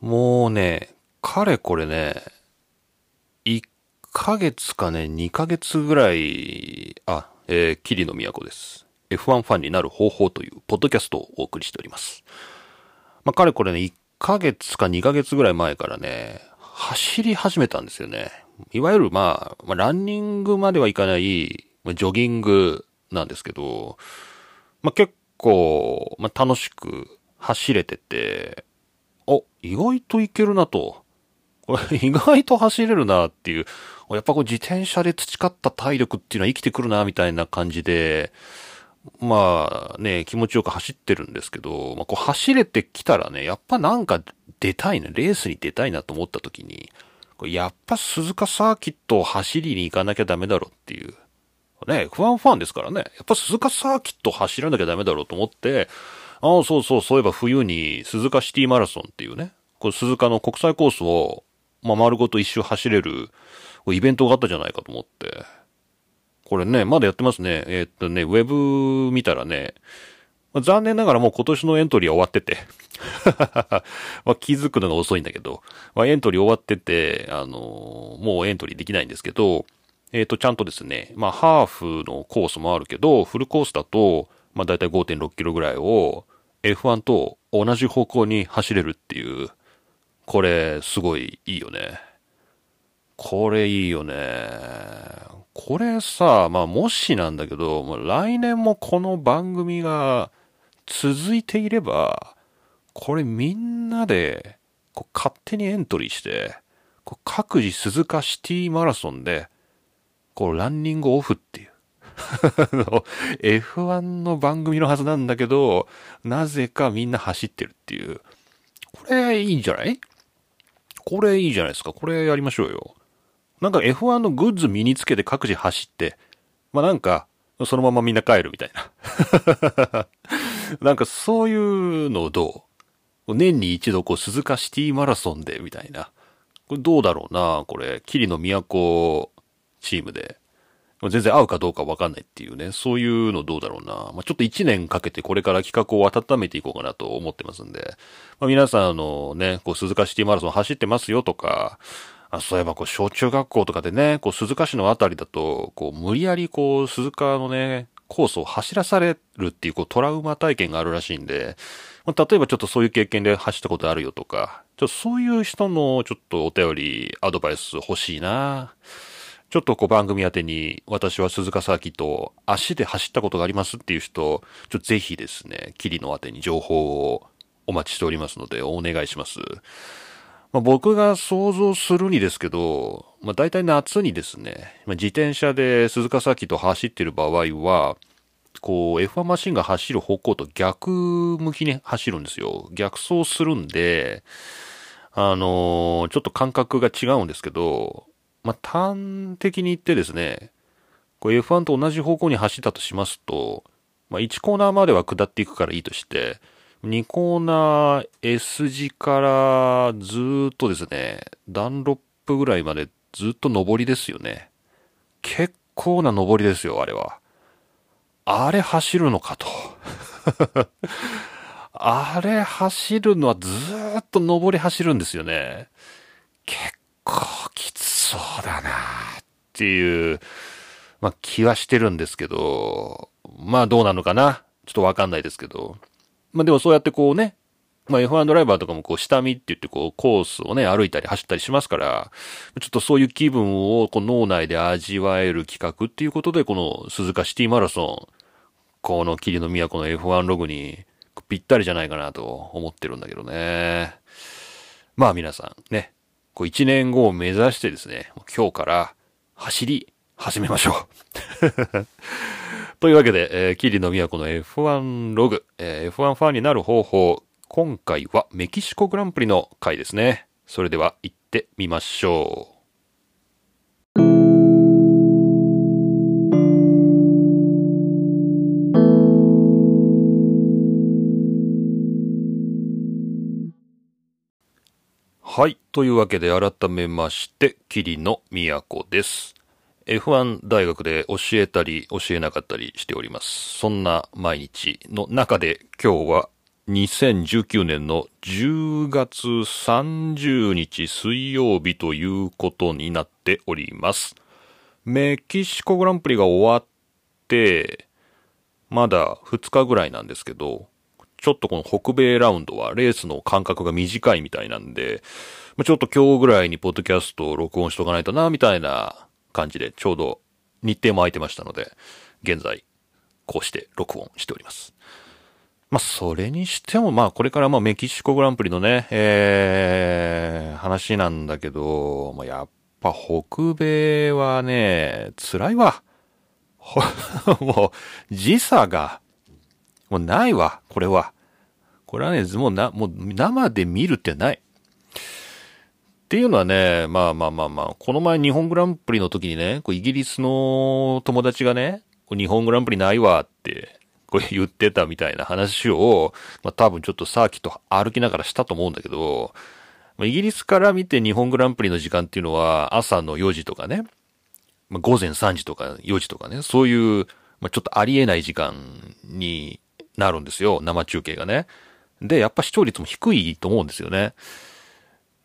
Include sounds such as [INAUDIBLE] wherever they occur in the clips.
もうね、かれこれね、1ヶ月かね、2ヶ月ぐらい、あ、えー、桐野都です。F1 ファンになる方法というポッドキャストをお送りしております。まあ、かれこれね、1ヶ月か2ヶ月ぐらい前からね、走り始めたんですよね。いわゆるまあ、まあ、ランニングまではいかない、まあジョギングなんですけど、まあ、結構、まあ、楽しく走れてて、お、意外といけるなと。これ [LAUGHS] 意外と走れるなっていう。やっぱこう自転車で培った体力っていうのは生きてくるなみたいな感じで、まあね、気持ちよく走ってるんですけど、まあこう走れてきたらね、やっぱなんか出たいな、レースに出たいなと思った時に、やっぱ鈴鹿サーキットを走りに行かなきゃダメだろっていう。ね、不安ファンですからね。やっぱ鈴鹿サーキット走らなきゃダメだろうと思って、ああ、そうそう、そういえば冬に鈴鹿シティマラソンっていうね、これ鈴鹿の国際コースを、まあ、丸ごと一周走れる、イベントがあったじゃないかと思って。これね、まだやってますね。えー、っとね、ウェブ見たらね、まあ、残念ながらもう今年のエントリーは終わってて [LAUGHS] まあ気づくのが遅いんだけど、まあ、エントリー終わってて、あのー、もうエントリーできないんですけど、えっ、と、ちゃんとですね、まあ、ハーフのコースもあるけど、フルコースだと、まあ、だいたい5.6キロぐらいを、F1 と同じ方向に走れるっていう、これ、すごいいいよね。これいいよね。これさ、まあもしなんだけど、来年もこの番組が続いていれば、これみんなでこう勝手にエントリーして、こう各自鈴鹿シティマラソンで、こうランニングオフっていう。[LAUGHS] F1 の番組のはずなんだけど、なぜかみんな走ってるっていう。これいいんじゃない？これいいじゃないですか。これやりましょうよ。なんか F1 のグッズ身につけて各自走って、まあなんか、そのままみんな帰るみたいな。[LAUGHS] なんかそういうのをどう？年に一度こう鈴鹿シティマラソンでみたいな。これどうだろうなこれ、桐野都チームで。全然合うかどうかわかんないっていうね、そういうのどうだろうな。まあ、ちょっと一年かけてこれから企画を温めていこうかなと思ってますんで、まあ、皆さんあのね、こう鈴鹿シティマラソン走ってますよとか、あそういえばこう小中学校とかでね、こう鈴鹿市のあたりだと、こう無理やりこう鈴鹿のね、コースを走らされるっていうこうトラウマ体験があるらしいんで、まあ、例えばちょっとそういう経験で走ったことあるよとか、ちょっとそういう人のちょっとお便り、アドバイス欲しいな。ちょっとこう番組宛てに、私は鈴鹿サーキット足で走ったことがありますっていう人、ちょっとぜひですね、キリの宛てに情報をお待ちしておりますので、お願いします。まあ、僕が想像するにですけど、まあ、大体夏にですね、まあ、自転車で鈴鹿サーキット走ってる場合は、こう F1 マシンが走る方向と逆向きに走るんですよ。逆走するんで、あのー、ちょっと感覚が違うんですけど、まあ、端的に言ってですね、こう F1 と同じ方向に走ったとしますと、まあ、1コーナーまでは下っていくからいいとして、2コーナー S 字からずっとですね、ダンロップぐらいまでずっと上りですよね。結構な上りですよ、あれは。あれ走るのかと。[LAUGHS] あれ走るのはずっと上り走るんですよね。結構きつそうだなっていう、まあ気はしてるんですけど、まあどうなのかな？ちょっとわかんないですけど。まあでもそうやってこうね、まあ F1 ドライバーとかもこう下見って言ってこうコースをね歩いたり走ったりしますから、ちょっとそういう気分をこう脳内で味わえる企画っていうことでこの鈴鹿シティマラソン、この霧の都の F1 ログにぴったりじゃないかなと思ってるんだけどね。まあ皆さんね、こう1年後を目指してですね、今日から走り始めましょう。[LAUGHS] というわけで、えー、キリの都の F1 ログ、えー、F1 ファンになる方法、今回はメキシコグランプリの回ですね。それでは行ってみましょう。はい。というわけで改めまして、桐野都です。F1 大学で教えたり教えなかったりしております。そんな毎日の中で今日は2019年の10月30日水曜日ということになっております。メキシコグランプリが終わって、まだ2日ぐらいなんですけど、ちょっとこの北米ラウンドはレースの間隔が短いみたいなんで、まあちょっと今日ぐらいにポッドキャストを録音しとかないとな、みたいな感じで、ちょうど日程も空いてましたので、現在、こうして録音しております。まあ、それにしても、まあ、これからまあ、メキシコグランプリのね、えー、話なんだけど、まあ、やっぱ北米はね、辛いわ。[LAUGHS] もう、時差が、もうないわ、これは。これはね、もうな、もう生で見るってない。っていうのはね、まあまあまあまあ、この前日本グランプリの時にね、こうイギリスの友達がね、こう日本グランプリないわって、こう言ってたみたいな話を、まあ多分ちょっとサーキット歩きながらしたと思うんだけど、イギリスから見て日本グランプリの時間っていうのは朝の4時とかね、まあ午前3時とか4時とかね、そういう、まあちょっとありえない時間になるんですよ、生中継がね。で、やっぱ視聴率も低いと思うんですよね。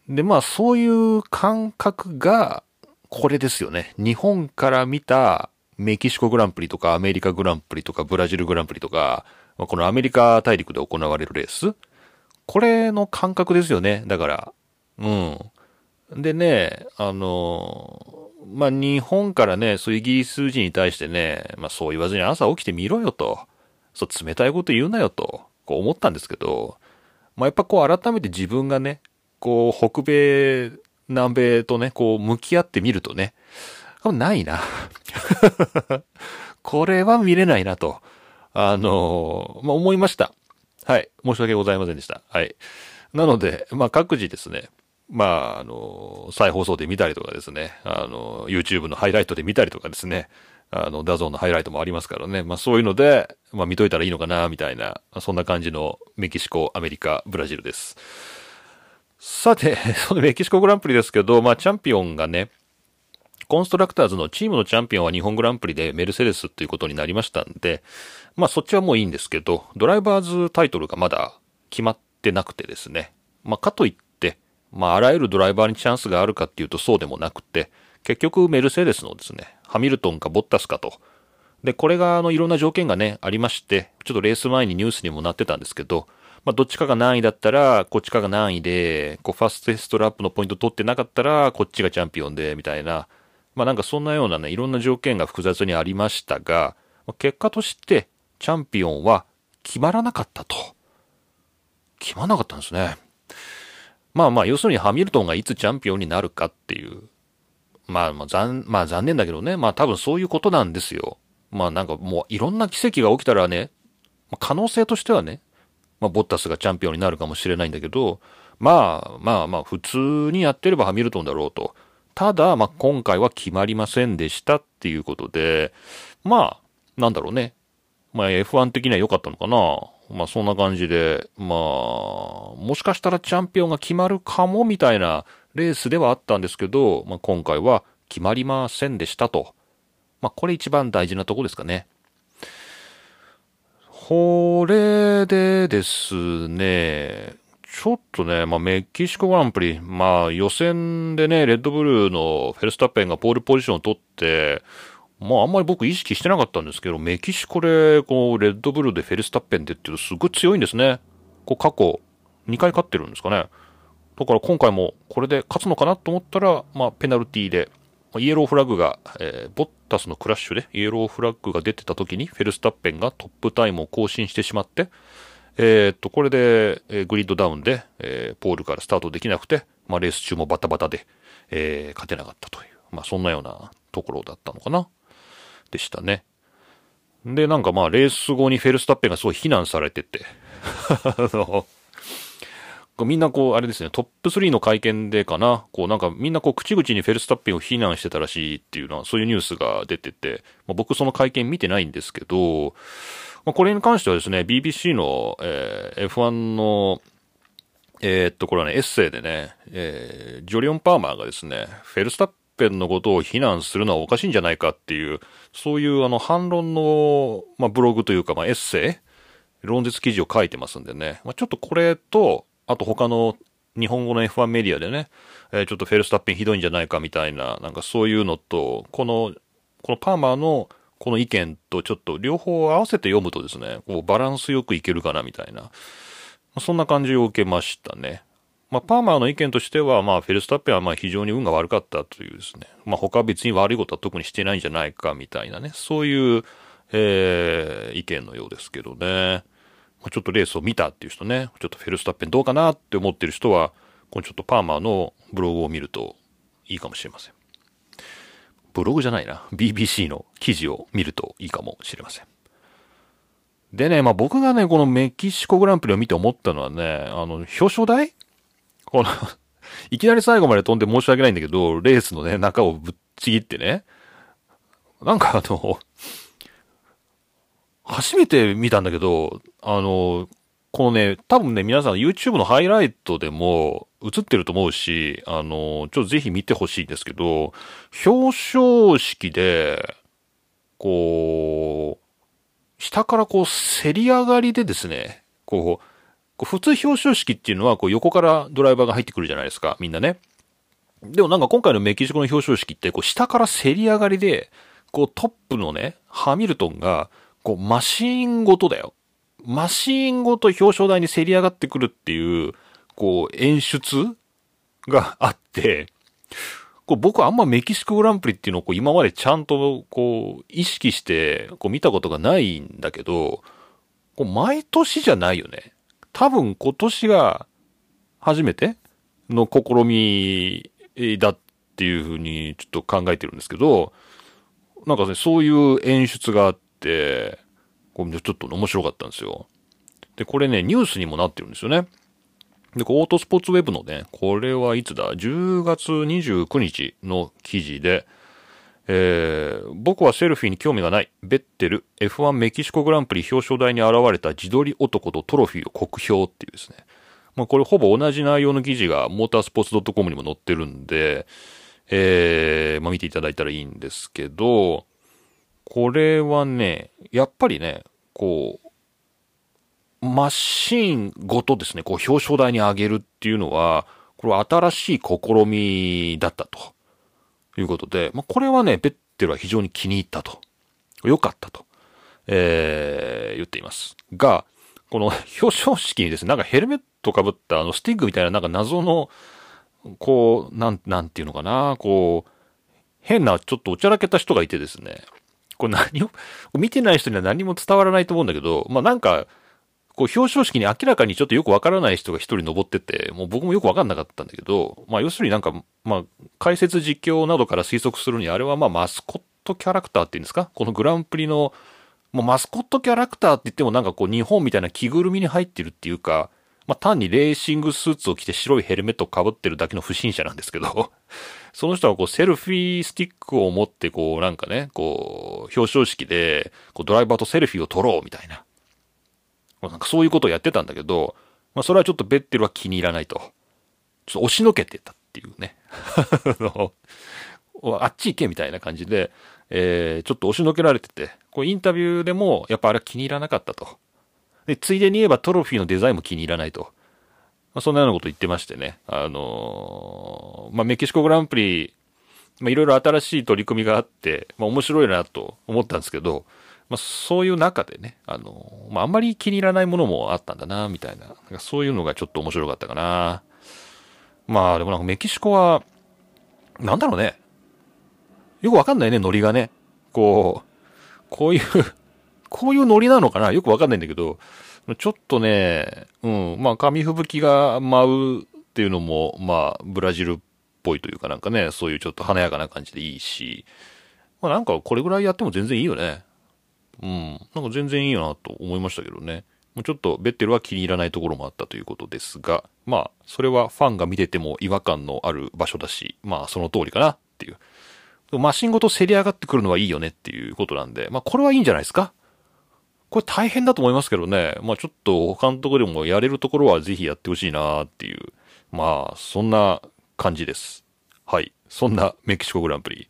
で、まあそういう感覚が、これですよね。日本から見たメキシコグランプリとかアメリカグランプリとかブラジルグランプリとか、このアメリカ大陸で行われるレースこれの感覚ですよね。だから、うん。でね、あの、まあ日本からね、そういうイギリス人に対してね、まあそう言わずに朝起きてみろよと。そう冷たいこと言うなよと、こう思ったんですけど、まあやっぱこう改めて自分がね、こう、北米、南米とね、こう、向き合ってみるとね、ないな。[LAUGHS] これは見れないなと、あの、まあ、思いました。はい。申し訳ございませんでした。はい。なので、まあ、各自ですね、まあ、あの、再放送で見たりとかですね、あの、YouTube のハイライトで見たりとかですね、あの、 DAZN のハイライトもありますからね、まあ、そういうので、まあ、見といたらいいのかな、みたいな、そんな感じのメキシコ、アメリカ、ブラジルです。さて、[LAUGHS] そのメキシコグランプリですけど、まあ、チャンピオンがね、コンストラクターズのチームのチャンピオンは日本グランプリでメルセデスということになりましたんで、まあそっちはもういいんですけど、ドライバーズタイトルがまだ決まってなくてですね。まあかといって、まああらゆるドライバーにチャンスがあるかっていうとそうでもなくて、結局メルセデスのですね、ハミルトンかボッタスかと。で、これがあのいろんな条件がね、ありまして、ちょっとレース前にニュースにもなってたんですけど、まあ、どっちかが何位だったら、こっちかが何位で、こう、ファステストラップのポイント取ってなかったら、こっちがチャンピオンで、みたいな。まあ、なんかそんなようなね、いろんな条件が複雑にありましたが、結果として、チャンピオンは決まらなかったと。決まらなかったんですね。まあまあ、要するにハミルトンがいつチャンピオンになるかっていう。まあまあ、残、まあ残念だけどね。まあ多分そういうことなんですよ。まあなんかもういろんな奇跡が起きたらね、可能性としてはね、まあ、ボッタスがチャンピオンになるかもしれないんだけど、まあまあまあ、普通にやってればハミルトンだろうと。ただ、まあ今回は決まりませんでしたっていうことで、まあ、なんだろうね。まあ F1 的には良かったのかな。まあそんな感じで、まあ、もしかしたらチャンピオンが決まるかもみたいなレースではあったんですけど、まあ今回は決まりませんでしたと。まあこれ一番大事なとこですかね。これでですね、ちょっとね、まあ、メキシコグランプリ、まあ、予選でね、レッドブルーのフェルスタッペンがポールポジションを取って、まあ、あんまり僕意識してなかったんですけど、メキシコで、こう、レッドブルーでフェルスタッペンでっていうとすごい強いんですね。こう、過去、2回勝ってるんですかね。だから今回もこれで勝つのかなと思ったら、まあ、ペナルティーで、イエローフラッグが、えーボッタスのクラッシュでイエローフラッグが出てた時にフェルスタッペンがトップタイムを更新してしまって、えーっと、これで、えーグリッドダウンで、えーポールからスタートできなくて、まあ、レース中もバタバタで、えー勝てなかったという、まあ、そんなようなところだったのかな。でしたね。で、なんかまあ、レース後にフェルスタッペンがすごい非難されてて、[LAUGHS] あの、みんなこう、あれですね、トップ3の会見でかな、こうなんかみんなこう口々にフェルスタッペンを非難してたらしいっていうのは、そういうニュースが出てて、まあ、僕その会見見てないんですけど、まあ、これに関してはですね、BBC の、えー F1 の、えーっと、これはね、エッセイでね、えージョリオン・パーマーがですね、フェルスタッペンのことを非難するのはおかしいんじゃないかっていう、そういうあの反論の、まあ、ブログというか、まあ、エッセイ論説記事を書いてますんでね、まあ、ちょっとこれと、あと他の日本語の F1 メディアでね、えー、ちょっとフェルスタッペンひどいんじゃないかみたいな、なんかそういうのと、この、このパーマーのこの意見とちょっと両方合わせて読むとですね、こうバランスよくいけるかなみたいな、そんな感じを受けましたね。まあ、パーマーの意見としては、まあ、フェルスタッペンはまあ非常に運が悪かったというですね、まあ、他別に悪いことは特にしてないんじゃないかみたいなね、そういう、えー、意見のようですけどね。ちょっとレースを見たっていう人ね、ちょっとフェルスタッペンどうかなって思ってる人は、このちょっとパーマーのブログを見るといいかもしれません。ブログじゃないな。BBC の記事を見るといいかもしれません。でね、まあ僕がね、このメキシコグランプリを見て思ったのはね、あの、表彰台？この [LAUGHS] いきなり最後まで飛んで申し訳ないんだけど、レースのね、中をぶっちぎってね、なんかあの、初めて見たんだけど、あの、このね、多分ね、皆さん YouTube のハイライトでも映ってると思うし、あの、ちょっとぜひ見てほしいんですけど、表彰式で、こう、下からこう、せり上がりでですね、こう、こう普通表彰式っていうのは、こう横からドライバーが入ってくるじゃないですか、みんなね。でもなんか今回のメキシコの表彰式って、こう下からせり上がりで、こうトップのね、ハミルトンが、こうマシーンごとだよ。マシーンごと表彰台にせり上がってくるっていう、こう演出があって、こう僕はあんまメキシコグランプリっていうのをこう今までちゃんとこう意識してこう見たことがないんだけど、こう毎年じゃないよね。多分今年が初めての試みだっていうふうにちょっと考えてるんですけど、なんかね、そういう演出があって、これちょっと面白かったんですよ。で、これね、ニュースにもなってるんですよね。で、オートスポーツウェブのね、これはいつだ ?10 月29日の記事で、えー、僕はセルフィーに興味がない。ベッテル F1 メキシコグランプリ表彰台に現れた自撮り男とトロフィーを酷評っていうですね。まあこれほぼ同じ内容の記事がモータースポーツ .com にも載ってるんで、えー、まあ見ていただいたらいいんですけど、これはね、やっぱりね、こう、マシーンごとですね、こう表彰台に上げるっていうのは、これは新しい試みだったと。いうことで、まあ、これはね、ベッテルは非常に気に入ったと。良かったと、えー、言っています。が、この表彰式にですね、なんかヘルメットかぶったあのスティッグみたいななんか謎の、こう、なん、なんていうのかな、こう、変なちょっとおちゃらけた人がいてですね、これ何を、見てない人には何も伝わらないと思うんだけど、まあなんか、こう表彰式に明らかにちょっとよくわからない人が一人登ってて、もう僕もよくわかんなかったんだけど、まあ要するになんか、まあ解説実況などから推測するにあれはまあマスコットキャラクターっていうんですか？このグランプリの、もうマスコットキャラクターって言ってもなんかこう日本みたいな着ぐるみに入ってるっていうか、まあ単にレーシングスーツを着て白いヘルメットを被ってるだけの不審者なんですけど、[LAUGHS] その人はこうセルフィースティックを持ってこうなんかね、こう表彰式でこうドライバーとセルフィーを撮ろうみたいな。なんかそういうことをやってたんだけど、まあそれはちょっとベッテルは気に入らないと。ちょっと押しのけてたっていうね。[LAUGHS] あっち行けみたいな感じで、えー、ちょっと押しのけられてて、こうインタビューでもやっぱあれは気に入らなかったと。で、ついでに言えばトロフィーのデザインも気に入らないと。まあ、そんなようなこと言ってましてね。あのー、まあ、メキシコグランプリ、ま、いろいろ新しい取り組みがあって、まあ、面白いなと思ったんですけど、まあ、そういう中でね、あの、まあ、あんまり気に入らないものもあったんだな、みたいな。そういうのがちょっと面白かったかな。まあ、でもなんかメキシコは、なんだろうね。よくわかんないね、ノリがね。こう、こういうこういうノリなのかな？よくわかんないんだけど、ちょっとね、うん、まあ、紙吹雪が舞うっていうのも、まあ、ブラジルっぽいというかなんかね、そういうちょっと華やかな感じでいいし、まあなんかこれぐらいやっても全然いいよね。うん。なんか全然いいよなと思いましたけどね。もうちょっとベッテルは気に入らないところもあったということですが、まあ、それはファンが見てても違和感のある場所だし、まあ、その通りかなっていう。マシンごと競り上がってくるのはいいよねっていうことなんで、まあ、これはいいんじゃないですか？これ大変だと思いますけどね。まあ、ちょっと他のところでもやれるところはぜひやってほしいなっていう。まあ、そんな感じです。はい。そんなメキシコグランプリ。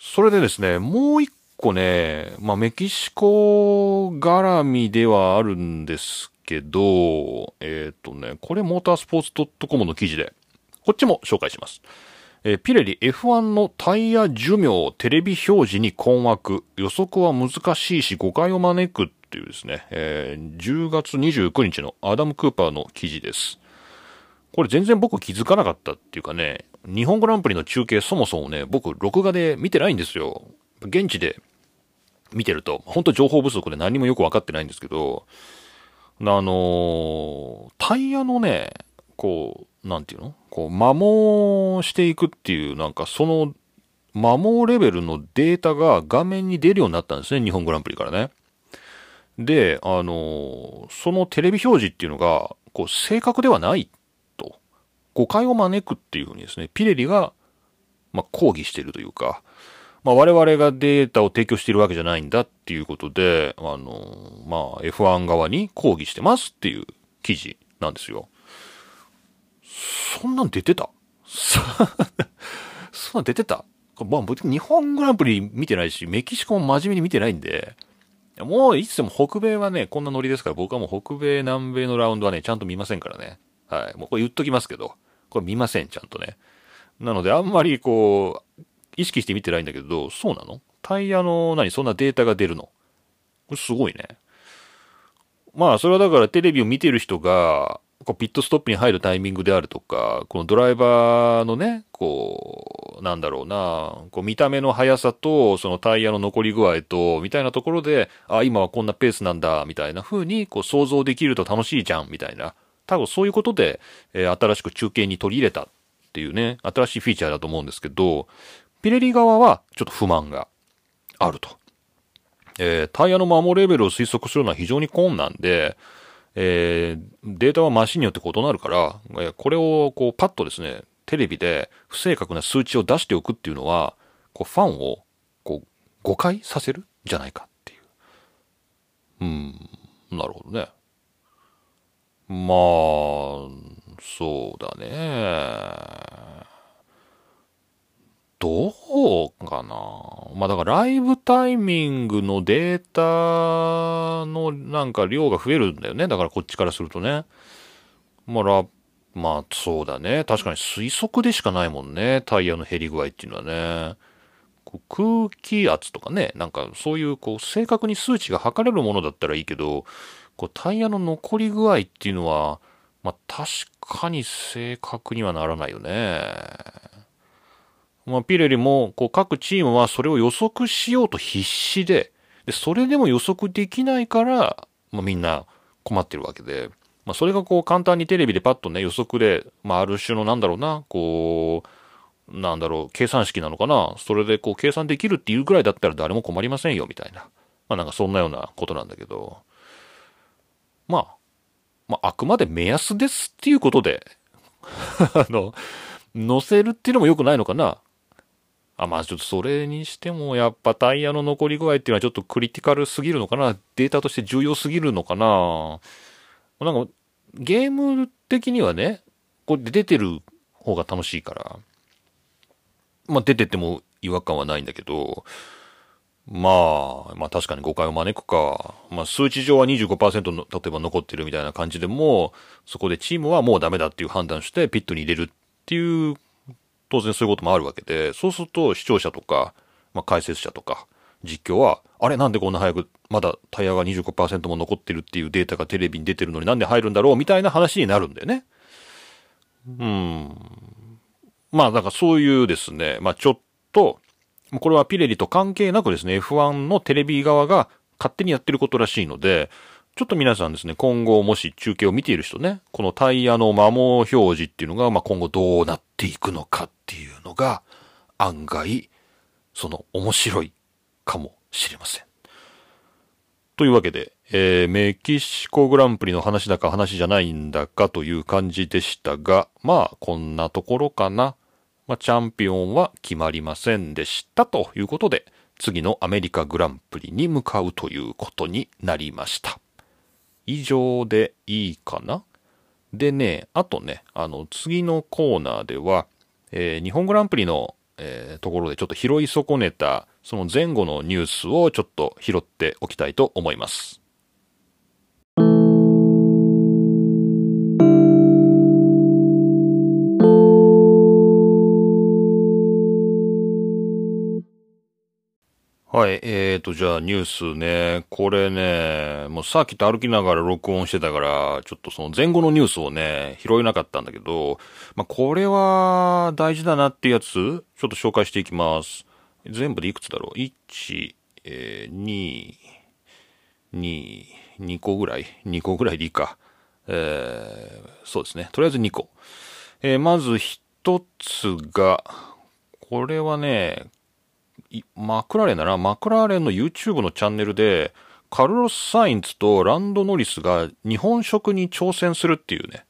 それでですね、もう一個ね、まあ、メキシコ絡みではあるんですけど、えっ、ー、とね、これモータースポーツ .com の記事で、こっちも紹介します。えー、ピレリ F1 のタイヤ寿命テレビ表示に困惑。予測は難しいし誤解を招くっていうですね、えー、10月29日のアダム・クーパーの記事です。これ全然僕気づかなかったっていうかね、日本グランプリの中継そもそもね、僕録画で見てないんですよ。現地で見てると、本当情報不足で何もよくわかってないんですけど、あのー、タイヤのね、こう、なんていうの？こう、摩耗していくっていう、なんかその、摩耗レベルのデータが画面に出るようになったんですね、日本グランプリからね。で、あの、そのテレビ表示っていうのが、こう、正確ではないと、誤解を招くっていうふうにですね、ピレリが、まあ、抗議してるというか、まあ、我々がデータを提供しているわけじゃないんだっていうことで、あの、まあ、F1 側に抗議してますっていう記事なんですよ。そんなん出てた？[LAUGHS] そんなん出てた？まあ、日本グランプリ見てないし、メキシコも真面目に見てないんで、もういつでも北米はね、こんなノリですから、僕はもう北米、南米のラウンドはね、ちゃんと見ませんからね。はい。もうこれ言っときますけど、これ見ません、ちゃんとね。なので、あんまりこう、意識して見てないんだけど、そうなの？タイヤの、何、そんなデータが出るの？これすごいね。まあ、それはだからテレビを見てる人が、こうピットストップに入るタイミングであるとか、このドライバーのね、こう、なんだろうな、こう見た目の速さと、そのタイヤの残り具合と、みたいなところで、あ、今はこんなペースなんだ、みたいな風に、こう想像できると楽しいじゃん、みたいな。多分そういうことで、えー、新しく中継に取り入れたっていうね、新しいフィーチャーだと思うんですけど、ピレリ側はちょっと不満があると。えー、タイヤの摩耗レベルを推測するのは非常に困難で、えー、データはマシンによって異なるから、これをこうパッとですね、テレビで不正確な数値を出しておくっていうのは、こうファンをこう誤解させるじゃないかっていう。うん、なるほどね。まあ、そうだね。どうかな？まあだからライブタイミングのデータのなんか量が増えるんだよね。だからこっちからするとね。まあまあそうだね。確かに推測でしかないもんね。タイヤの減り具合っていうのはね。空気圧とかね、なんかそういうこう正確に数値が測れるものだったらいいけど、こうタイヤの残り具合っていうのは、まあ確かに正確にはならないよね。まあ、ピレリも、こう、各チームはそれを予測しようと必死で、で、それでも予測できないから、まあ、みんな困ってるわけで、まあ、それがこう、簡単にテレビでパッとね、予測で、まあ、ある種のなんだろうな、こう、なんだろう、計算式なのかな、それでこう、計算できるっていうぐらいだったら誰も困りませんよ、みたいな。まあ、なんかそんなようなことなんだけど、まあ、まあ、あくまで目安ですっていうことで [LAUGHS] あの、載せるっていうのも良くないのかな。あ、まあちょっとそれにしてもやっぱタイヤの残り具合っていうのはちょっとクリティカルすぎるのかな？データとして重要すぎるのかな？なんかゲーム的にはね、こう出てる方が楽しいから、まあ出てても違和感はないんだけど、まあ、まあ確かに誤解を招くか。まあ数値上は25%の、例えば残ってるみたいな感じでも、そこでチームはもうダメだっていう判断してピットに入れるっていう当然そういうこともあるわけで、そうすると視聴者とか、まあ、解説者とか、実況は、あれなんでこんな早く、まだタイヤが25%も残ってるっていうデータがテレビに出てるのになんで入るんだろう？みたいな話になるんだよね。うん。まあ、だかそういうですね、まあちょっと、これはピレリと関係なくですね、F1 のテレビ側が勝手にやってることらしいので、ちょっと皆さんですね、今後もし中継を見ている人ね、このタイヤの摩耗表示っていうのが、まあ、今後どうなっていくのかっていうのが、案外、その面白いかもしれません。というわけで、えー、メキシコグランプリの話だか話じゃないんだかという感じでしたが、まあ、こんなところかな。まあ、チャンピオンは決まりませんでしたということで、次のアメリカグランプリに向かうということになりました。以上でいいかな？でね、あとね、あの、次のコーナーでは、えー、日本グランプリの、えー、ところでちょっと拾い損ねたその前後のニュースをちょっと拾っておきたいと思います。はい。えーと、じゃあニュースね。これね、もうさっきと歩きながら録音してたから、ちょっとその前後のニュースをね、拾えなかったんだけど、まあ、これは大事だなってやつ、ちょっと紹介していきます。全部でいくつだろう ?1、えー、2、2、2個ぐらい ?2 個ぐらいでいいか。えー、そうですね。とりあえず2個。えー、まず1つが、これはね、マクラーレンだな。マクラーレンの YouTube のチャンネルで、カルロス・サインツとランド・ノリスが日本食に挑戦するっていうね、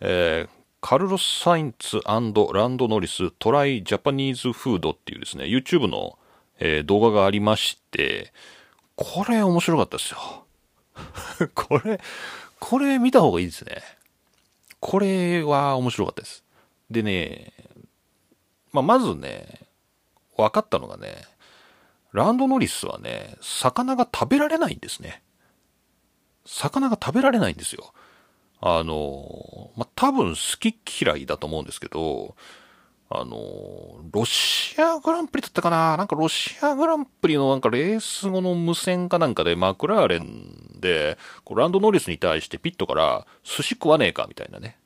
えー、カルロス・サインツランド・ノリス try Japanese food っていうですね、YouTube の、えー、動画がありまして、これ面白かったですよ。[LAUGHS] これ、これ見た方がいいですね。これは面白かったです。でね、まあ、まずね、分かったのがね、ランドノリスはね、魚が食べられないんですね。魚が食べられないんですよ。あの、まあ、多分好き嫌いだと思うんですけど、あの、ロシアグランプリだったかな？なんかロシアグランプリのなんかレース後の無線かなんかでマクラーレンで、こうランドノリスに対してピットから寿司食わねえかみたいなね。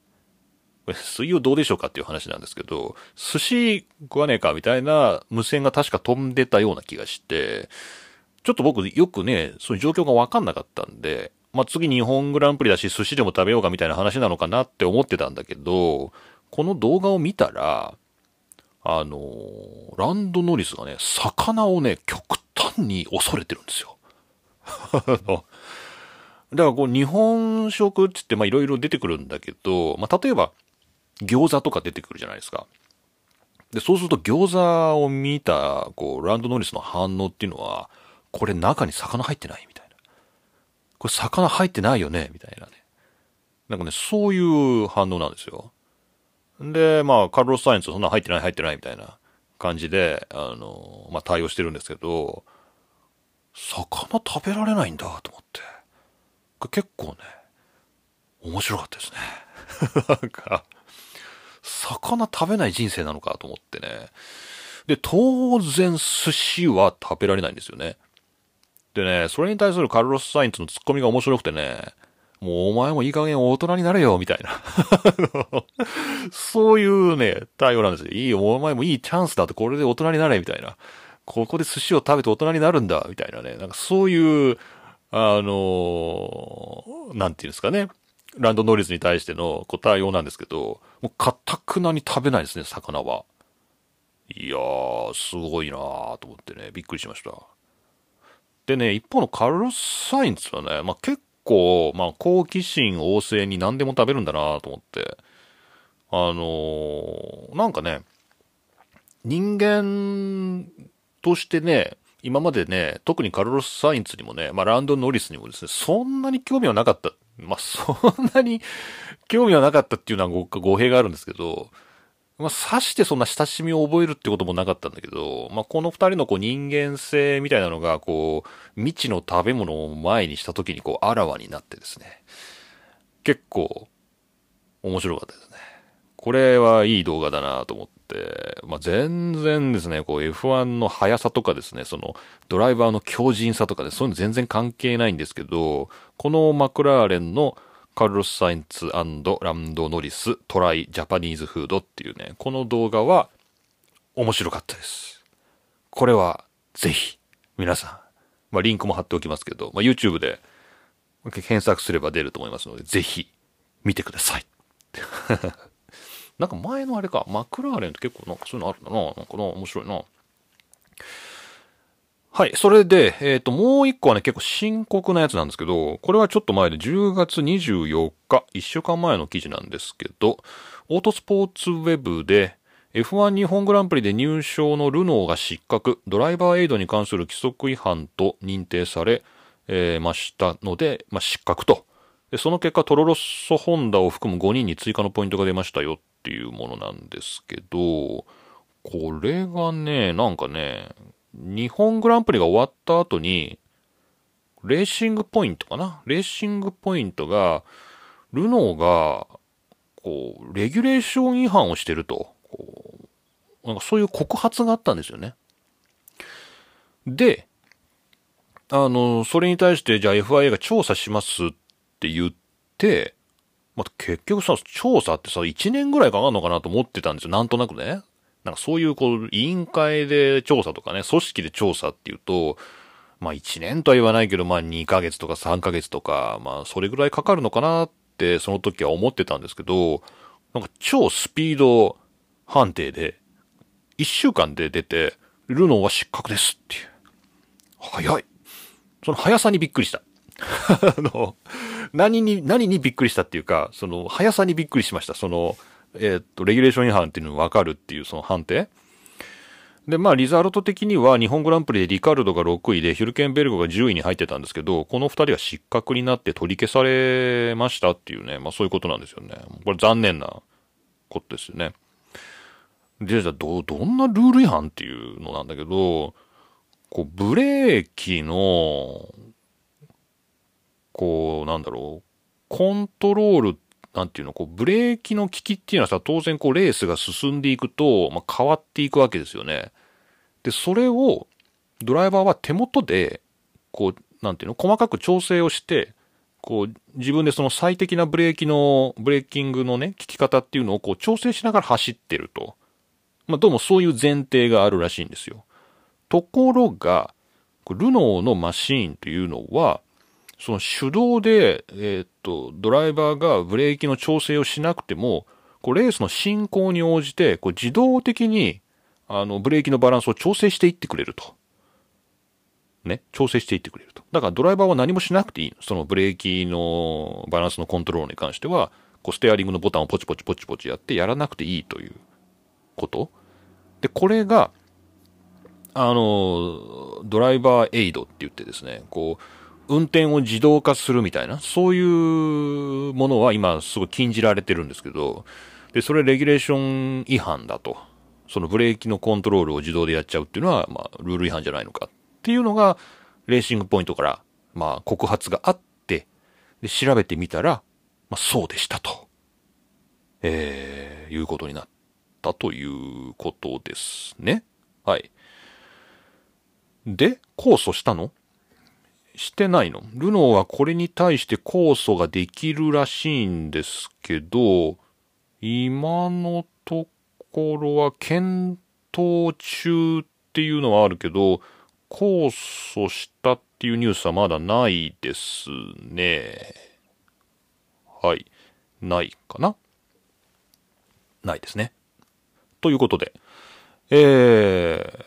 水曜どうでしょうかっていう話なんですけど、寿司食わねえかみたいな無線が確か飛んでたような気がして、ちょっと僕よくね、そういう状況がわかんなかったんで、まあ、次日本グランプリだし寿司でも食べようかみたいな話なのかなって思ってたんだけど、この動画を見たら、あのランドノリスがね、魚をね、極端に恐れてるんですよ。[LAUGHS] だからこう日本食って言ってまあいろいろ出てくるんだけど、まあ例えば餃子とか出てくるじゃないですか。で、そうすると餃子を見た、こう、ランドノリスの反応っていうのは、これ中に魚入ってないみたいな。これ魚入ってないよねみたいなね。なんかね、そういう反応なんですよ。で、まあ、カルロス・サインツそんな入ってない入ってないみたいな感じで、あの、まあ、対応してるんですけど、魚食べられないんだと思って。結構ね、面白かったですね。[LAUGHS] なんか、魚食べない人生なのかと思ってね。で、当然寿司は食べられないんですよね。でね、それに対するカルロス・サインツのツッコミが面白くてね、もうお前もいい加減大人になれよ、みたいな。[LAUGHS] そういうね、対応なんですよ。いいよ、お前もいいチャンスだって、これで大人になれ、みたいな。ここで寿司を食べて大人になるんだ、みたいなね。なんかそういう、あのー、なんていうんですかね。ランドノリズに対してのこう対応なんですけど、もうかたくなに食べないですね、魚は。いやー、すごいなーと思ってね、びっくりしました。でね、一方のカルロス・サインツはね、まあ、結構、まあ、好奇心旺盛に何でも食べるんだなと思って、あのー、なんかね、人間としてね、今までね、特にカルロス・サインツにもね、まあ、ランド・ノリスにもですね、そんなに興味はなかったまあ、そんなに興味はなかったっていうのは語弊があるんですけど、まあ、さしてそんな親しみを覚えるってこともなかったんだけど、まあ、この二人のこう人間性みたいなのが、こう、未知の食べ物を前にした時にこう、あらわになってですね、結構、面白かったですね。これはいい動画だなと思って、まあ、全然ですね、こう F1 の速さとかですね、そのドライバーの強靭さとかでそういうの全然関係ないんですけど、このマクラーレンのカルロス・サインツランド・ノリス try Japanese food っていうね、この動画は面白かったです。これはぜひ皆さん、まあ、リンクも貼っておきますけど、まあ、YouTube で検索すれば出ると思いますので、ぜひ見てください。[LAUGHS] なんか前のあれか、マクラーレンって結構なんかそういうのあるんだな。なんかな、面白いな。はい。それで、えっ、ー、と、もう一個はね、結構深刻なやつなんですけど、これはちょっと前で10月24日、1週間前の記事なんですけど、オートスポーツウェブで、F1 日本グランプリで入賞のルノーが失格、ドライバーエイドに関する規則違反と認定され、えー、ましたので、まあ、失格と。で、その結果、トロロッソホンダを含む5人に追加のポイントが出ましたよっていうものなんですけど、これがね、なんかね、日本グランプリが終わった後に、レーシングポイントかな？レーシングポイントが、ルノーが、こう、レギュレーション違反をしてると、こう、なんかそういう告発があったんですよね。で、あの、それに対して、じゃあ FIA が調査しますって言って、まあ、結局さ、調査ってさ、1年ぐらいかかるのかなと思ってたんですよ。なんとなくね。なんかそういうこう、委員会で調査とかね、組織で調査っていうと、まあ1年とは言わないけど、まあ2ヶ月とか3ヶ月とか、まあそれぐらいかかるのかなってその時は思ってたんですけど、なんか超スピード判定で、1週間で出て、ルノーは失格ですっていう。早い。その速さにびっくりした。[LAUGHS] あの、何に、何にびっくりしたっていうか、その、速さにびっくりしました。その、えー、っと、レギュレーション違反っていうのがわかるっていうその判定。で、まあ、リザルト的には日本グランプリでリカルドが6位でヒュルケンベルグが10位に入ってたんですけど、この2人は失格になって取り消されましたっていうね、まあそういうことなんですよね。これ残念なことですよね。で、じゃあど、どんなルール違反っていうのなんだけど、こう、ブレーキの、こう、なんだろう、コントロール、なんていうの、こう、ブレーキの効きっていうのはさ、当然こう、レースが進んでいくと、まあ、変わっていくわけですよね。で、それを、ドライバーは手元で、こう、なんていうの、細かく調整をして、こう、自分でその最適なブレーキの、ブレーキングのね、効き方っていうのをこう調整しながら走ってると。まあ、どうもそういう前提があるらしいんですよ。ところが、ルノーのマシーンというのは、その手動で、えー、っと、ドライバーがブレーキの調整をしなくても、こうレースの進行に応じて、こう自動的に、あの、ブレーキのバランスを調整していってくれると。ね、調整していってくれると。だからドライバーは何もしなくていいそのブレーキのバランスのコントロールに関しては、こうステアリングのボタンをポチポチポチポチやってやらなくていいということ。で、これが、あの、ドライバーエイドって言ってですね、こう、運転を自動化するみたいな、そういうものは今すごい禁じられてるんですけど、で、それレギュレーション違反だと。そのブレーキのコントロールを自動でやっちゃうっていうのは、まあ、ルール違反じゃないのかっていうのが、レーシングポイントから、まあ、告発があって、で、調べてみたら、まあ、そうでしたと。えー、いうことになったということですね。はい。で、控訴したの？してないの？ルノーはこれに対して控訴ができるらしいんですけど、今のところは検討中っていうのはあるけど、控訴したっていうニュースはまだないですね。はい。ないかな？ないですね。ということで、えー、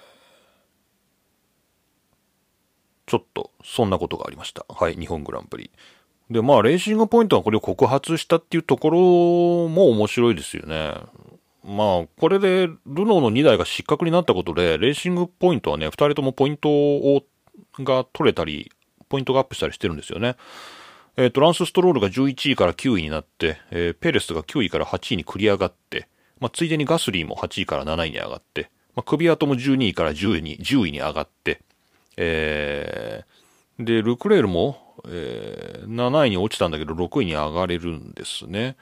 ちょっと、そんなことがありました。はい、日本グランプリ。で、まあ、レーシングポイントはこれを告発したっていうところも面白いですよね。まあ、これで、ルノーの2台が失格になったことで、レーシングポイントはね、2人ともポイントを、が取れたり、ポイントがアップしたりしてるんですよね。え、ー、と、ランス・ストロールが11位から9位になって、えー、ペレスが9位から8位に繰り上がって、まあ、ついでにガスリーも8位から7位に上がって、まあ、クビアトも12位から10位に、10位に上がって、えー、で、ルクレールも、えー、7位に落ちたんだけど、6位に上がれるんですね。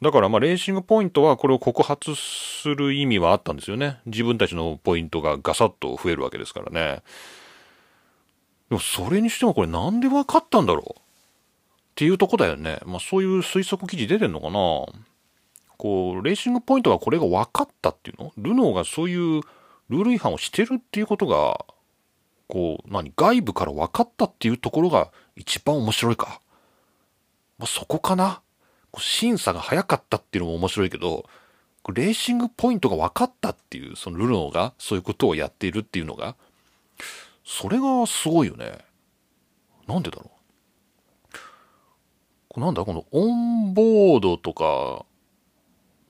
だから、ま、レーシングポイントはこれを告発する意味はあったんですよね。自分たちのポイントがガサッと増えるわけですからね。でも、それにしてもこれなんで分かったんだろうっていうとこだよね。まあ、そういう推測記事出てんのかなこう、レーシングポイントはこれが分かったっていうの？ルノーがそういうルール違反をしてるっていうことがこう、何、外部から分かったっていうところが一番面白いか。まあ、そこかな。審査が早かったっていうのも面白いけど、レーシングポイントが分かったっていう、そのルノーがそういうことをやっているっていうのが、それがすごいよね。なんでだろう。なんだこのオンボードとか、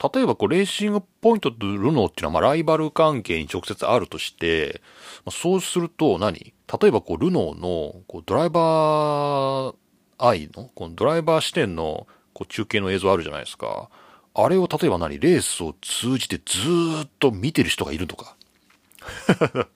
例えばこうレーシングポイントとルノーっていうのはまあライバル関係に直接あるとして、まあ、そうすると何？例えばこうルノーのこうドライバーアイのこのドライバー視点のこう中継の映像あるじゃないですか。あれを例えば何？レースを通じてずっと見てる人がいるとか。[LAUGHS]